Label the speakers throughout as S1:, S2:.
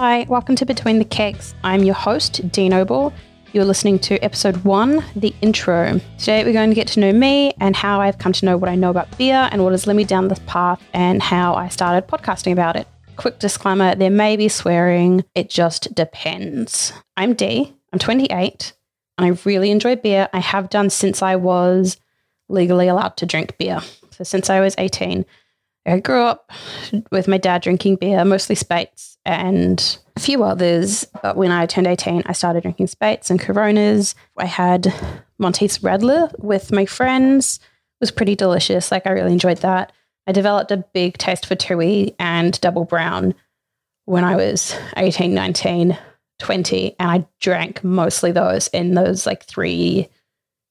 S1: Hi, welcome to Between the Kegs. I'm your host, Dean Noble. You're listening to episode one, the intro. Today we're going to get to know me and how I've come to know what I know about beer and what has led me down this path and how I started podcasting about it. Quick disclaimer there may be swearing, it just depends. I'm Dee, I'm 28, and I really enjoy beer. I have done since I was legally allowed to drink beer. So since I was 18. I grew up with my dad drinking beer, mostly Speight's and a few others. But when I turned 18, I started drinking Speight's and Coronas. I had Monteith's Radler with my friends. It was pretty delicious. Like, I really enjoyed that. I developed a big taste for Tui and Double Brown when I was 18, 19, 20. And I drank mostly those in those like three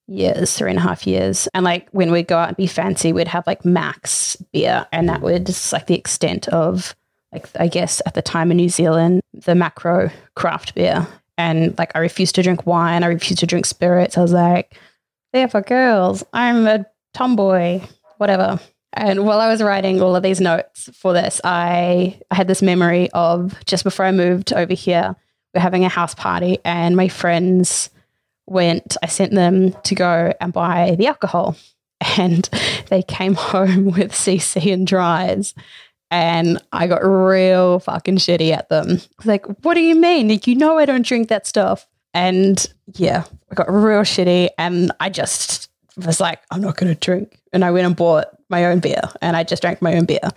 S1: years, three and a half years. And like when we'd go out and be fancy, we'd have like Mac's beer. And that was like the extent of like I guess at the time in New Zealand, the macro craft beer. And like I refused to drink wine, I refused to drink spirits. I was like, they're for girls. I'm a tomboy, whatever. And while I was writing all of these notes for this, I, I had this memory of just before I moved over here, we're having a house party and my friends went, I sent them to go and buy the alcohol. And they came home with CC and dries. And I got real fucking shitty at them. Like, what do you mean? Like, you know, I don't drink that stuff. And yeah, I got real shitty. And I just was like, I'm not going to drink. And I went and bought my own beer and I just drank my own beer.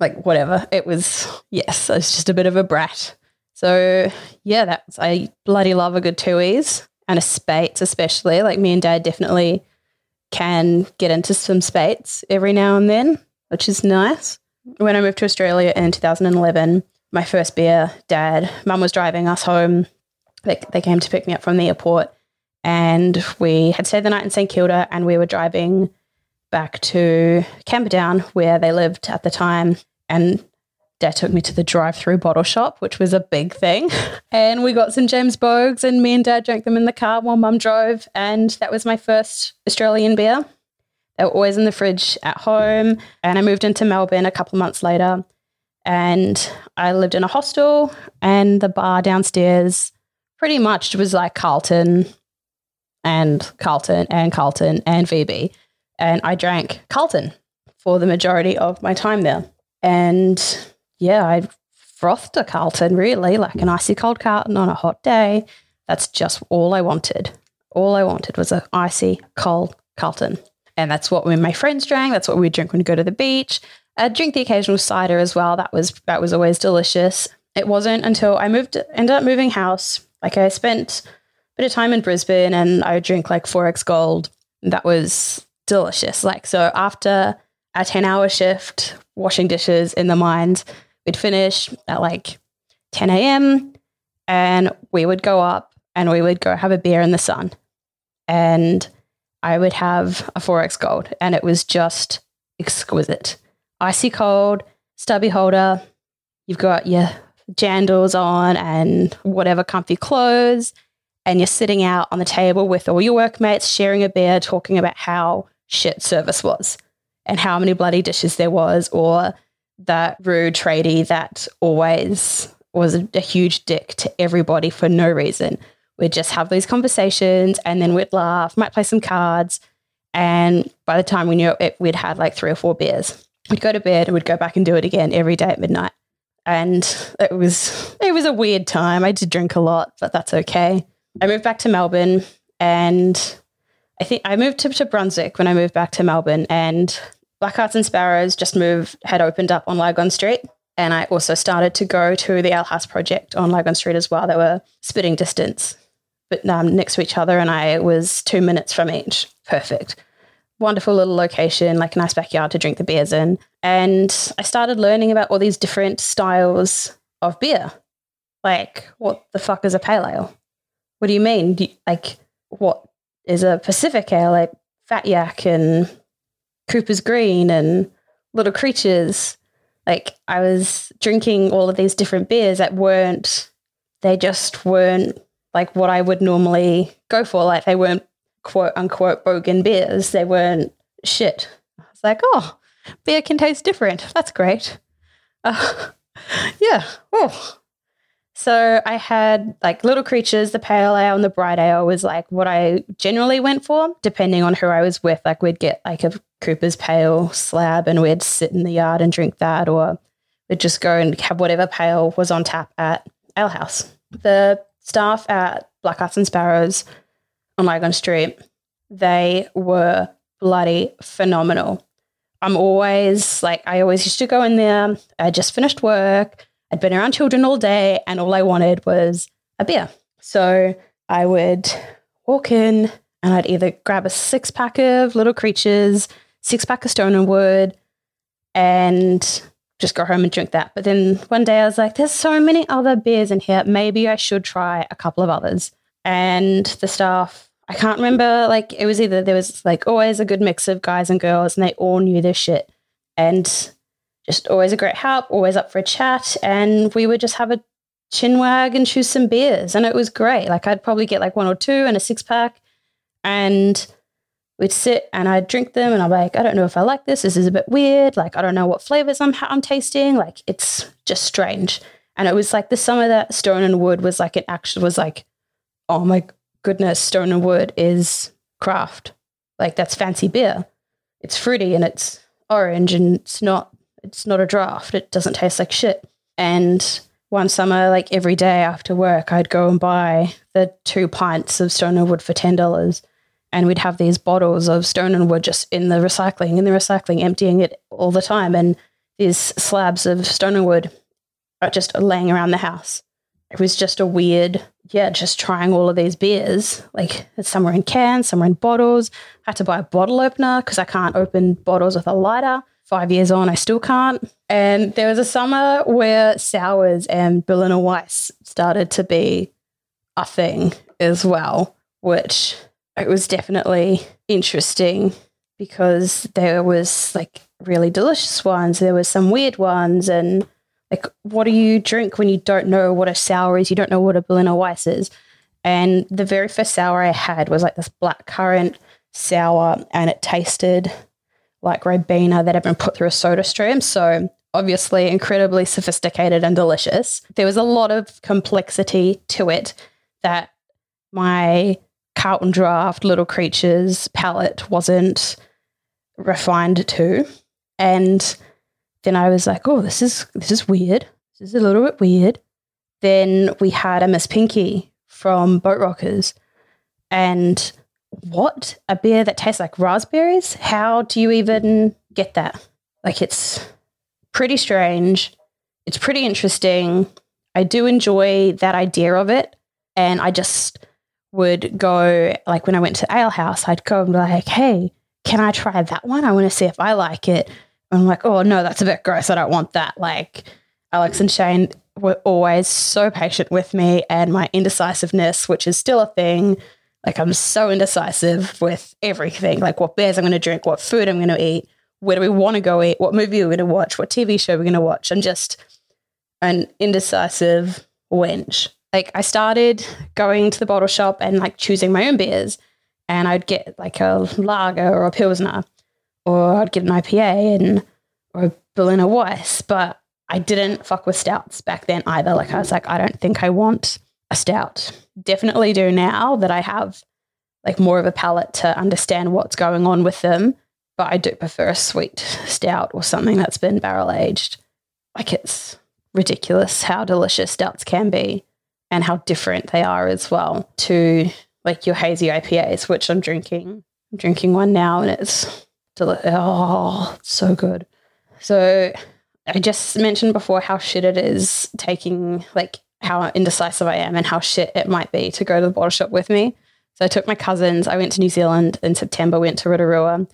S1: Like, whatever. It was, yes, I was just a bit of a brat. So yeah, that's, I bloody love a good Tui's and a Speight's, especially. Like me and dad definitely can get into some Speight's every now and then, which is nice. When I moved to Australia in 2011, my first beer, dad, mum was driving us home. They, they came to pick me up from the airport and we had stayed the night in St Kilda and we were driving back to Camperdown where they lived at the time. And Dad took me to the drive through bottle shop, which was a big thing. And we got some James Boags, and me and Dad drank them in the car while Mum drove. And that was my first Australian beer. They were always in the fridge at home. And I moved into Melbourne a couple of months later. And I lived in a hostel, and the bar downstairs pretty much was like Carlton and Carlton and Carlton and VB. And I drank Carlton for the majority of my time there. And yeah, I frothed a Carlton really, like an icy cold Carlton on a hot day. That's just all I wanted. All I wanted was an icy cold Carlton. And that's what when my friends drank, that's what we'd drink when we go to the beach. I'd drink the occasional cider as well. That was that was always delicious. It wasn't until I moved ended up moving house. Like I spent a bit of time in Brisbane and I would drink like 4X Gold. That was delicious. Like so after a 10 hour shift washing dishes in the mines, We'd finish at like 10 a.m. and we would go up and we would go have a beer in the sun. And I would have a 4X Gold and it was just exquisite. Icy cold, stubby holder. You've got your jandals on and whatever comfy clothes. And you're sitting out on the table with all your workmates, sharing a beer, talking about how shit service was and how many bloody dishes there was, or that rude tradie that always was a, a, huge dick to everybody for no reason. We'd just have these conversations and then we'd laugh, might play some cards. And by the time we knew it, we'd had like three or four beers. We'd go to bed and we'd go back and do it again every day at midnight. And it was it was a weird time. I did drink a lot, but that's okay. I moved back to Melbourne and I think I moved to, to Brunswick when I moved back to Melbourne and Black Hearts and Sparrows just moved, had opened up on Lygon Street. And I also started to go to the Ale House project on Lygon Street as well. They were spitting distance, but um, next to each other. And I was two minutes from each. Perfect. Wonderful little location, like a nice backyard to drink the beers in. And I started learning about all these different styles of beer. Like, what the fuck is a pale ale? What do you mean? Do you, like, what is a Pacific ale? Like, Fat Yak and Cooper's Green and Little Creatures. Like I was drinking all of these different beers that weren't, they just weren't like what I would normally go for. Like they weren't quote unquote bogan beers. They weren't shit. I was like, oh, beer can taste different. That's great. Uh, yeah. Oh, So I had like Little Creatures, the Pale Ale, and the Bright Ale was like what I generally went for, depending on who I was with. Like we'd get like a Cooper's Pale slab and we'd sit in the yard and drink that, or we'd just go and have whatever pale was on tap at Ale House. The staff at Black Hearts and Sparrows on Lygon Street, they were bloody phenomenal. I'm always like, I always used to go in there. I just finished work. I'd been around children all day, and all I wanted was a beer. So I would walk in and I'd either grab a six pack of Little Creatures, six pack of Stone and Wood, and just go home and drink that. But then one day I was like, there's so many other beers in here. Maybe I should try a couple of others. And the staff, I can't remember, like, it was either there was like always a good mix of guys and girls, and they all knew their shit. And just always a great help, always up for a chat. And we would just have a chin wag and choose some beers. And it was great. Like, I'd probably get like one or two and a six pack. And we'd sit and I'd drink them and I'm like, I don't know if I like this. This is a bit weird. Like, I don't know what flavors I'm, I'm tasting. Like, it's just strange. And it was like the summer that Stone and Wood was like, it actually was like, oh my goodness, Stone and Wood is craft. Like, that's fancy beer. It's fruity and it's orange and it's not, it's not a draft. It doesn't taste like shit. And one summer, like every day after work, I'd go and buy the two pints of Stone and Wood for $10 and we'd have these bottles of stone and wood just in the recycling, in the recycling, emptying it all the time. And these slabs of stone and wood are just laying around the house. It was just a weird, yeah, just trying all of these beers. Like some were in cans, some were in bottles. I had to buy a bottle opener because I can't open bottles with a lighter. Five years on, I still can't. And there was a summer where sours and Berliner Weiss started to be a thing as well, which it was definitely interesting because there was like really delicious ones. There was some weird ones and like what do you drink when you don't know what a sour is? You don't know what a Berliner Weiss is. And the very first sour I had was like this black currant sour and it tasted like Ribena that had been put through a soda stream. So obviously incredibly sophisticated and delicious. There was a lot of complexity to it that my Carlton Draft, Little Creatures palette wasn't refined to. And then I was like, oh, this is this is weird. This is a little bit weird. Then we had a Miss Pinky from Boat Rockers. And what? A beer that tastes like raspberries? How do you even get that? Like it's pretty strange. It's pretty interesting. I do enjoy that idea of it. And I just would go, like when I went to Ale House, I'd go and be like, hey, can I try that one? I want to see if I like it. And I'm like, oh, no, that's a bit gross. I don't want that. Like, Alex and Shane were always so patient with me and my indecisiveness, which is still a thing. Like, I'm so indecisive with everything like what beers I'm going to drink, what food I'm going to eat, where do we want to go eat, what movie we're going to watch, what TV show we're going to watch. I'm just an indecisive wench like I started going to the bottle shop and like choosing my own beers. And I'd get like a lager or a pilsner, or I'd get an IPA and or a Berliner Weiss. But I didn't fuck with stouts back then either. Like I was like, I don't think I want a stout. Definitely do now that I have like more of a palate to understand what's going on with them. But I do prefer a sweet stout or something that's been barrel aged. Like it's ridiculous how delicious stouts can be and how different they are as well to like your hazy IPAs, which I'm drinking. I'm drinking one now and it's deli- oh, so good. So I just mentioned before how shit it is taking like how indecisive I am and how shit it might be to go to the bottle shop with me. So I took my cousins. I went to New Zealand in September, went to Rotorua,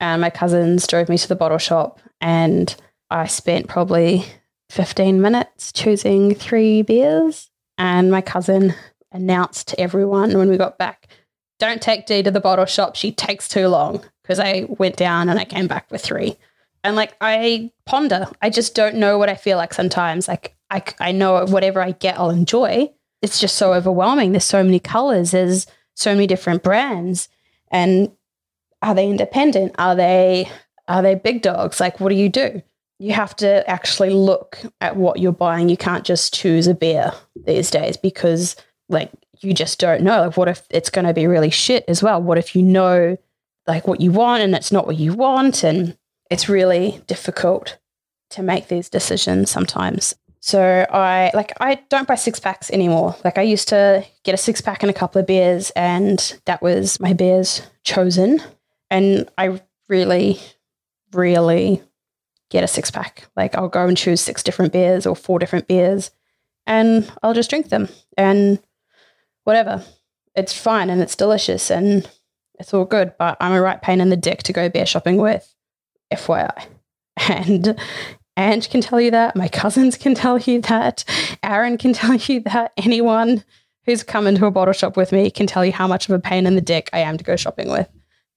S1: and my cousins drove me to the bottle shop and I spent probably 15 minutes choosing three beers and my cousin announced to everyone when we got back, don't take Dee to the bottle shop. She takes too long because I went down and I came back with three. And like I ponder, I just don't know what I feel like sometimes. Like I, I know whatever I get, I'll enjoy. It's just so overwhelming. There's so many colors, there's so many different brands. And are they independent? Are they are they big dogs? Like what do you do? you have to actually look at what you're buying. You can't just choose a beer these days because like you just don't know. Like, what if it's going to be really shit as well? What if you know like what you want and it's not what you want? And it's really difficult to make these decisions sometimes. So I like I don't buy six packs anymore. Like I used to get a six pack and a couple of beers, and that was my beers chosen. And I really, really get a six pack. Like I'll go and choose six different beers or four different beers, and I'll just drink them and whatever. It's fine and it's delicious and it's all good. But I'm a right pain in the dick to go beer shopping with, FYI. And Ange can tell you that. My cousins can tell you that. Aaron can tell you that. Anyone who's come into a bottle shop with me can tell you how much of a pain in the dick I am to go shopping with.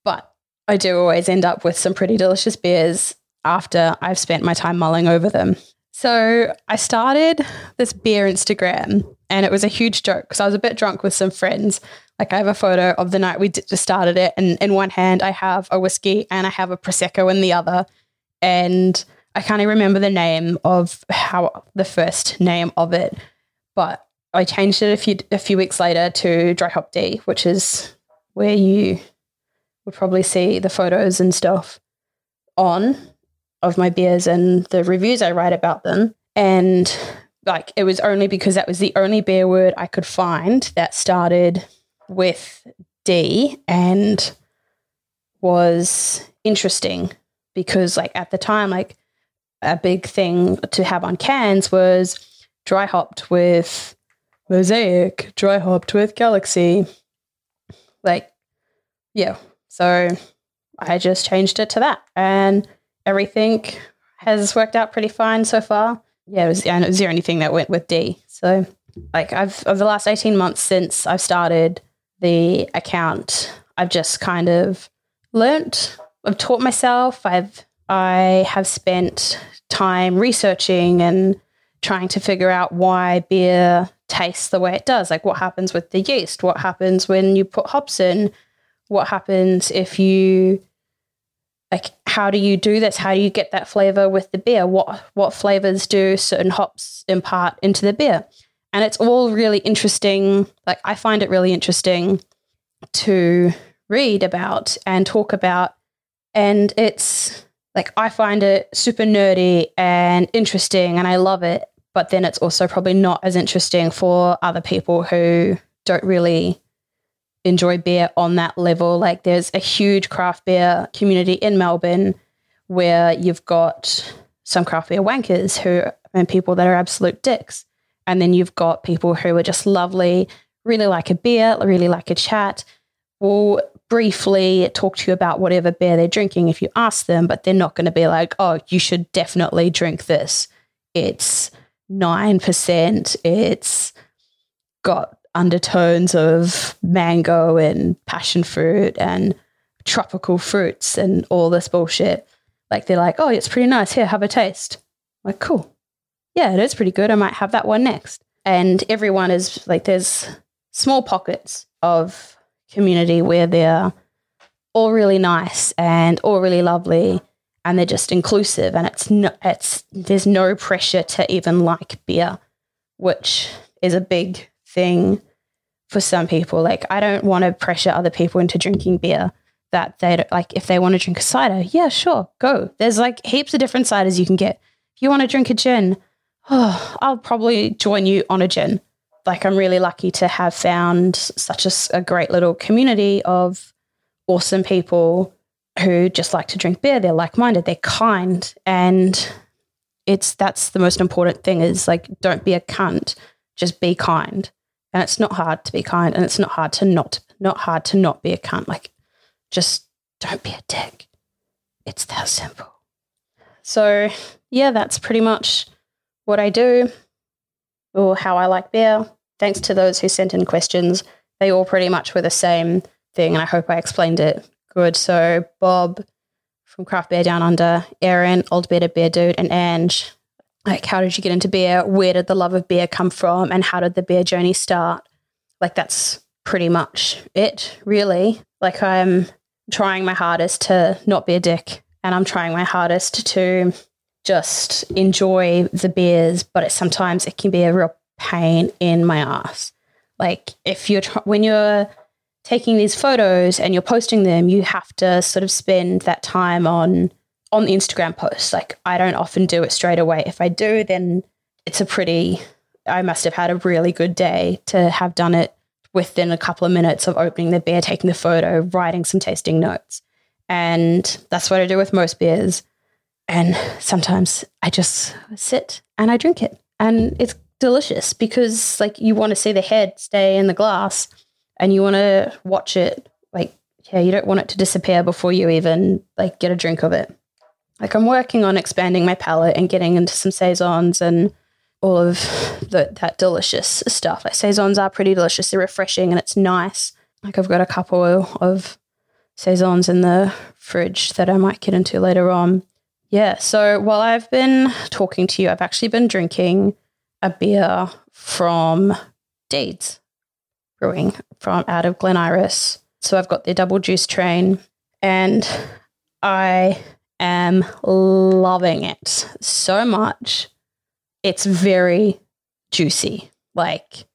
S1: But I do always end up with some pretty delicious beers after I've spent my time mulling over them. So I started this beer Instagram and it was a huge joke because I was a bit drunk with some friends. Like I have a photo of the night we just started it, and in one hand I have a whiskey and I have a prosecco in the other, and I can't even remember the name of how the first name of it, but I changed it a few a few weeks later to Dry Hop D, which is where you would probably see the photos and stuff on of my beers and the reviews I write about them. And like it was only because that was the only beer word I could find that started with D and was interesting because like at the time like a big thing to have on cans was dry hopped with Mosaic, dry hopped with Galaxy. Like, yeah. So I just changed it to that, and everything has worked out pretty fine so far. Yeah, it was, and it was the only thing that went with D. So, like, I've over the last eighteen months since I've started the account, I've just kind of learnt. I've taught myself. I've I have spent time researching and trying to figure out why beer tastes the way it does. Like what happens with the yeast? What happens when you put hops in? What happens if you like how do you do this? How do you get that flavor with the beer? What what flavors do certain hops impart into the beer? And it's all really interesting. Like I find it really interesting to read about and talk about and it's like I find it super nerdy and interesting and I love it. But then it's also probably not as interesting for other people who don't really enjoy beer on that level. Like there's a huge craft beer community in Melbourne where you've got some craft beer wankers who and people that are absolute dicks. And then you've got people who are just lovely, really like a beer, really like a chat, will briefly talk to you about whatever beer they're drinking if you ask them, but they're not going to be like, oh, you should definitely drink this. It's 9%. It's got undertones of mango and passion fruit and tropical fruits and all this bullshit. Like they're like, oh, it's pretty nice. Here, have a taste. I'm like, cool. Yeah, it is pretty good. I might have that one next. And everyone is like, there's small pockets of community where they're all really nice and all really lovely and they're just inclusive and it's no it's there's no pressure to even like beer which is a big thing for some people. Like i don't want to pressure other people into drinking beer that they don't like if they want to drink a cider yeah sure go. There's like heaps of different ciders you can get. If you want to drink a gin oh i'll probably join you on a gin like I'm really lucky to have found such a, a great little community of awesome people who just like to drink beer. They're like minded, they're kind, and it's that's the most important thing is like don't be a cunt, just be kind. And it's not hard to be kind, and it's not hard to not not hard to not be a cunt. Like just don't be a dick. It's that simple. So yeah, that's pretty much what I do or how I like beer thanks to those who sent in questions. They all pretty much were the same thing, and I hope I explained it good. So, Bob from Craft Beer Down Under, Aaron, Old Beer Dude, and Ange. Like, how did you get into beer? Where did the love of beer come from? And how did the beer journey start? Like, that's pretty much it, really. Like, I'm trying my hardest to not be a dick, and I'm trying my hardest to just enjoy the beers, but it, sometimes it can be a real pain in my ass. Like if you're tr- when you're taking these photos and you're posting them, you have to sort of spend that time on on the Instagram post. Like I don't often do it straight away. If I do, then it's a pretty I must have had a really good day to have done it within a couple of minutes of opening the beer, taking the photo, writing some tasting notes. And that's what I do with most beers. And sometimes I just sit and I drink it. And it's delicious because like you want to see the head stay in the glass and you want to watch it like yeah, you don't want it to disappear before you even like get a drink of it. Like I'm working on expanding my palate and getting into some saisons and all of the, that delicious stuff. Like saisons are pretty delicious. They're refreshing and it's nice. Like I've got a couple of saisons in the fridge that I might get into later on. Yeah. So while I've been talking to you, I've actually been drinking a beer from Deeds Brewing from out of Glen Iris. So I've got their double juice train and I am loving it so much it's very juicy. Like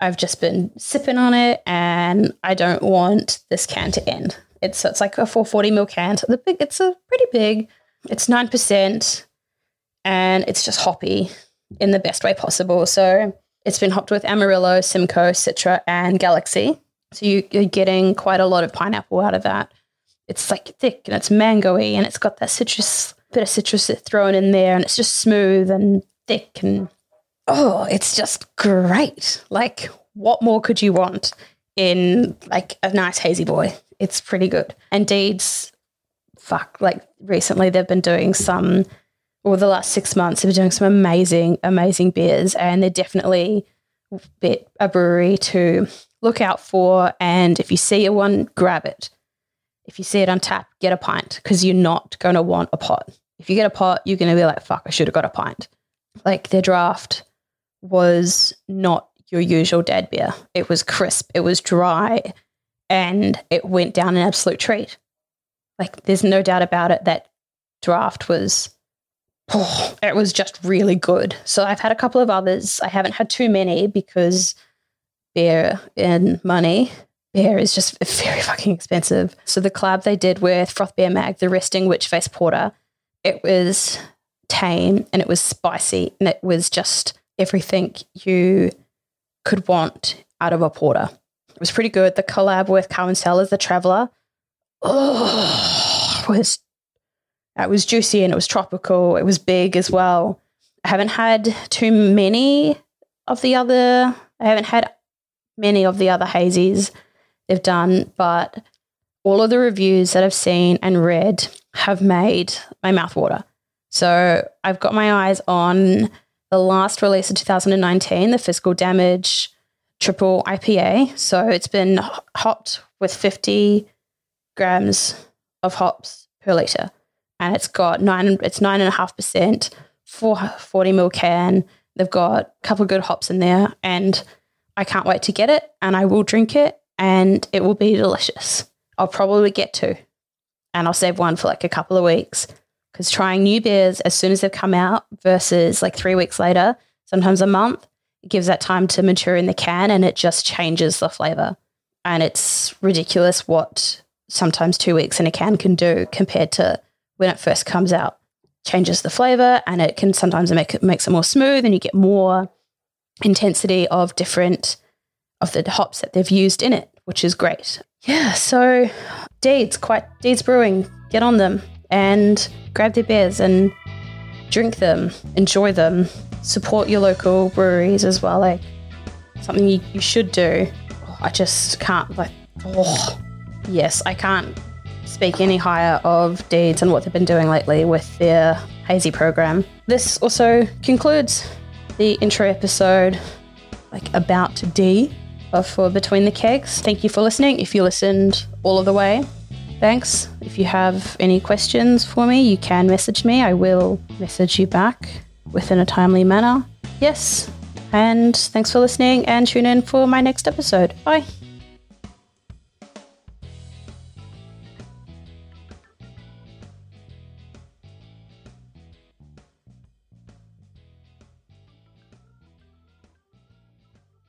S1: I've just been sipping on it and I don't want this can to end. It's it's like a 440 ml can. The big it's a pretty big. It's 9% and it's just hoppy in the best way possible. So it's been hopped with Amarillo, Simcoe, Citra, and Galaxy. So you, you're getting quite a lot of pineapple out of that. It's like thick and it's mangoey and it's got that citrus bit of citrus thrown in there and it's just smooth and thick and oh, it's just great. Like, what more could you want in like a nice hazy boy? It's pretty good. And Deeds, fuck, like recently they've been doing some, or the last six months, they've been doing some amazing, amazing beers, and they're definitely a brewery to look out for. And if you see a one, grab it. If you see it on tap, get a pint because you're not going to want a pot. If you get a pot, you're going to be like, fuck, I should have got a pint like their draft was not your usual dad beer. It was crisp, it was dry, and it went down an absolute treat. Like there's no doubt about it that draft was oh, it was just really good. So I've had a couple of others. I haven't had too many because beer and money. Beer is just very fucking expensive. So the collab they did with Froth Beer Mag, the Resting Witch Face Porter, it was tame and it was spicy and it was just everything you could want out of a porter. It was pretty good. The collab with Carwyn Cellars, The Traveller, oh, was it was juicy and it was tropical. It was big as well. I haven't had too many of the other. I haven't had many of the other hazies they've done, but all of the reviews that I've seen and read have made my mouth water. So I've got my eyes on the last release of 2019, the Physical Damage Triple IPA. So it's been hopped with 50 grams of hops per liter, and it's got nine. It's nine and a half percent, four forty ml can. They've got a couple of good hops in there, and I can't wait to get it. And I will drink it, and it will be delicious. I'll probably get two, and I'll save one for like a couple of weeks because trying new beers as soon as they've come out versus like three weeks later, sometimes a month, gives that time to mature in the can and it just changes the flavor. And it's ridiculous what sometimes two weeks in a can can do compared to when it first comes out. Changes the flavor and it can sometimes make it makes it more smooth and you get more intensity of different of the hops that they've used in it, which is great. Yeah, so Deeds, quite Deeds Brewing, get on them and grab their beers and drink them, enjoy them, support your local breweries as well. Like something you, you should do. I just can't like oh yes, I can't speak any higher of Deeds and what they've been doing lately with their hazy program. This also concludes the intro episode like about D for Between the Kegs. Thank you for listening. If you listened all of the way, Thanks. If you have any questions for me, you can message me. I will message you back within a timely manner. Yes. And thanks for listening and tune in for my next episode. Bye.